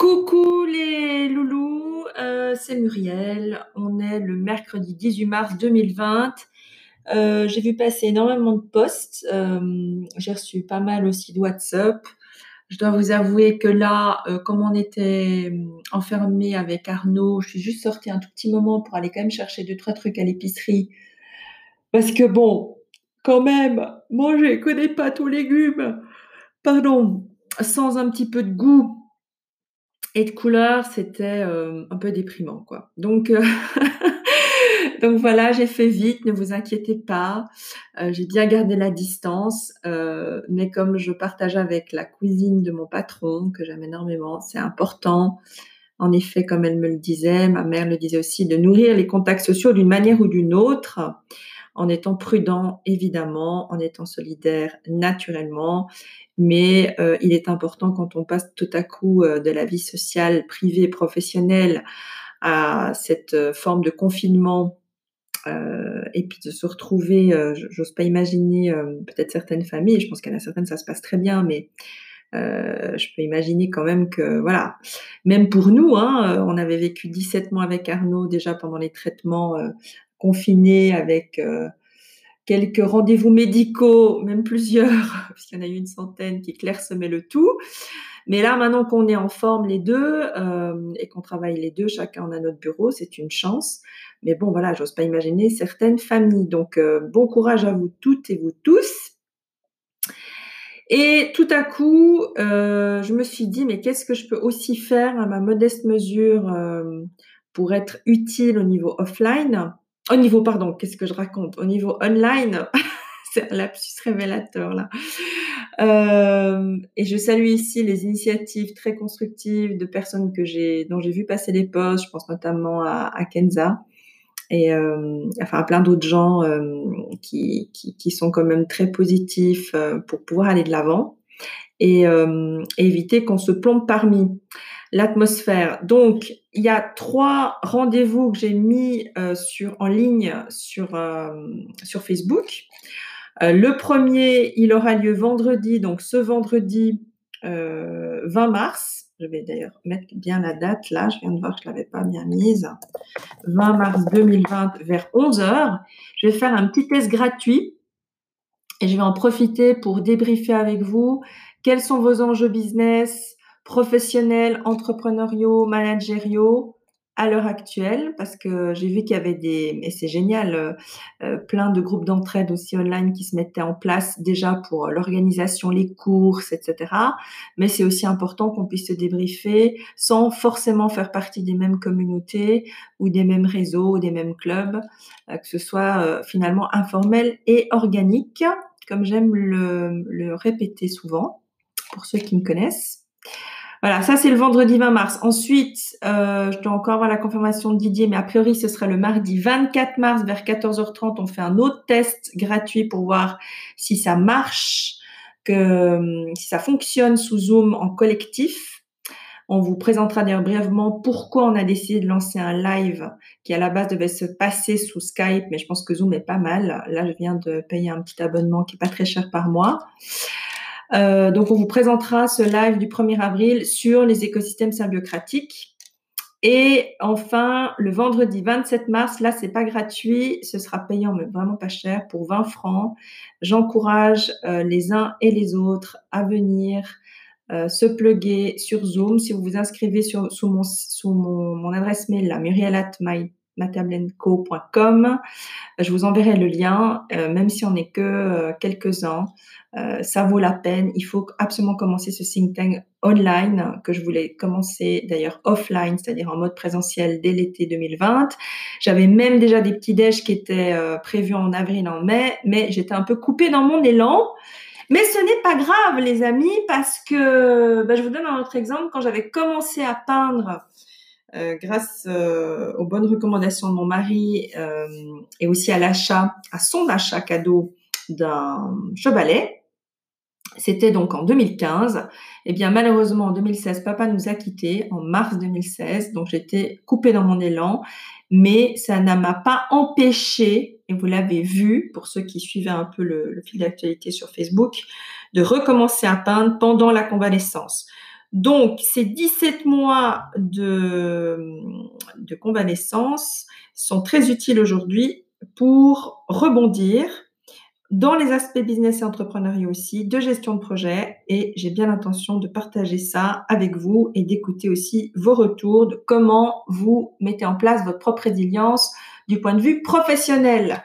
Coucou les loulous, euh, c'est Muriel. On est le mercredi 18 mars 2020. Euh, j'ai vu passer énormément de posts. Euh, j'ai reçu pas mal aussi de WhatsApp. Je dois vous avouer que là, comme on était enfermé avec Arnaud, je suis juste sortie un tout petit moment pour aller quand même chercher deux trois trucs à l'épicerie. Parce que bon, quand même, manger que des pâtes aux légumes, pardon, sans un petit peu de goût, et de couleur, c'était euh, un peu déprimant, quoi. Donc, euh, donc voilà, j'ai fait vite, ne vous inquiétez pas. Euh, j'ai bien gardé la distance, mais comme je partage avec la cuisine de mon patron, que j'aime énormément, c'est important. En effet, comme elle me le disait, ma mère le disait aussi, de nourrir les contacts sociaux d'une manière ou d'une autre en étant prudent, évidemment, en étant solidaire, naturellement. Mais euh, il est important quand on passe tout à coup euh, de la vie sociale, privée, professionnelle à cette euh, forme de confinement et puis de se retrouver, j'ose pas imaginer peut-être certaines familles, je pense a certaines ça se passe très bien, mais je peux imaginer quand même que, voilà, même pour nous, hein, on avait vécu 17 mois avec Arnaud déjà pendant les traitements confinés avec quelques rendez-vous médicaux, même plusieurs, puisqu'il y en a eu une centaine qui clairsemaient le tout. Mais là, maintenant qu'on est en forme les deux euh, et qu'on travaille les deux, chacun en a notre bureau, c'est une chance. Mais bon, voilà, j'ose pas imaginer certaines familles. Donc, euh, bon courage à vous toutes et vous tous. Et tout à coup, euh, je me suis dit, mais qu'est-ce que je peux aussi faire à ma modeste mesure pour être utile au niveau offline? Au niveau, pardon, qu'est-ce que je raconte? Au niveau online, c'est un lapsus révélateur là. Euh, et je salue ici les initiatives très constructives de personnes que j'ai, dont j'ai vu passer des posts. Je pense notamment à, Kenza et euh, enfin plein d'autres gens euh, qui, qui, sont quand même très positifs pour pouvoir aller de l'avant et, éviter qu'on se plombe parmi l'atmosphère. Donc, il y a trois rendez-vous que j'ai mis euh, sur, en ligne sur, euh, sur Facebook. Euh, le premier, il aura lieu vendredi, donc ce vendredi 20 mars. Je vais d'ailleurs mettre bien la date là, je viens de voir que je ne l'avais pas bien mise. 20 mars 2020 vers 11h. Je vais faire un petit test gratuit et je vais en profiter pour débriefer avec vous quels sont vos enjeux business, professionnels, entrepreneuriaux, managériaux à l'heure actuelle parce que j'ai vu qu'il y avait des et c'est génial euh, euh, plein de groupes d'entraide aussi online qui se mettaient en place déjà pour l'organisation les courses etc mais c'est aussi important qu'on puisse se débriefer sans forcément faire partie des mêmes communautés ou des mêmes réseaux ou des mêmes clubs euh, que ce soit finalement informel et organique comme j'aime le répéter souvent pour ceux qui me connaissent voilà, ça c'est le vendredi 20 mars. Ensuite, euh, je dois encore avoir la confirmation de Didier, mais a priori ce sera le mardi 24 mars vers 14h30. On fait un autre test gratuit pour voir si ça marche, que si ça fonctionne sous Zoom en collectif. On vous présentera d'ailleurs brièvement pourquoi on a décidé de lancer un live qui à la base devait se passer sous Skype, mais je pense que Zoom est pas mal. Là, je viens de payer un petit abonnement qui est pas très cher par mois. Euh, donc, on vous présentera ce live du 1er avril sur les écosystèmes symbiocratiques. Et enfin, le vendredi 27 mars, là, c'est pas gratuit, ce sera payant, mais vraiment pas cher, pour 20 francs. J'encourage euh, les uns et les autres à venir euh, se pluguer sur Zoom. Si vous vous inscrivez sur, sous, mon, sous mon, mon adresse mail, là, muriel.matablenco.com, je vous enverrai le lien, même si on n'est que quelques-uns. Euh, ça vaut la peine. Il faut absolument commencer ce think tank online que je voulais commencer d'ailleurs offline, c'est-à-dire en mode présentiel dès l'été 2020. J'avais même déjà des petits déj qui étaient euh, prévus en avril, en mai, mais j'étais un peu coupée dans mon élan. Mais ce n'est pas grave, les amis, parce que bah, je vous donne un autre exemple. Quand j'avais commencé à peindre, euh, grâce aux bonnes recommandations de mon mari et aussi à l'achat, à son achat cadeau d'un chevalet, c'était donc en 2015. Eh bien, malheureusement, en 2016, papa nous a quittés en mars 2016. Donc, j'étais coupée dans mon élan. Mais ça ne m'a pas empêché, et vous l'avez vu, pour ceux qui suivaient un peu le, fil d'actualité sur Facebook, de recommencer à peindre pendant la convalescence. Donc ces 17 mois de, convalescence sont très utiles aujourd'hui pour rebondir dans les aspects business et entrepreneuriat aussi, de gestion de projet. Et j'ai bien l'intention de partager ça avec vous et d'écouter aussi vos retours de comment vous mettez en place votre propre résilience du point de vue professionnel.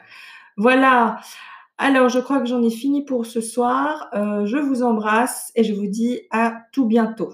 Voilà. Alors, je crois que j'en ai fini pour ce soir. Euh, je vous embrasse et je vous dis à tout bientôt.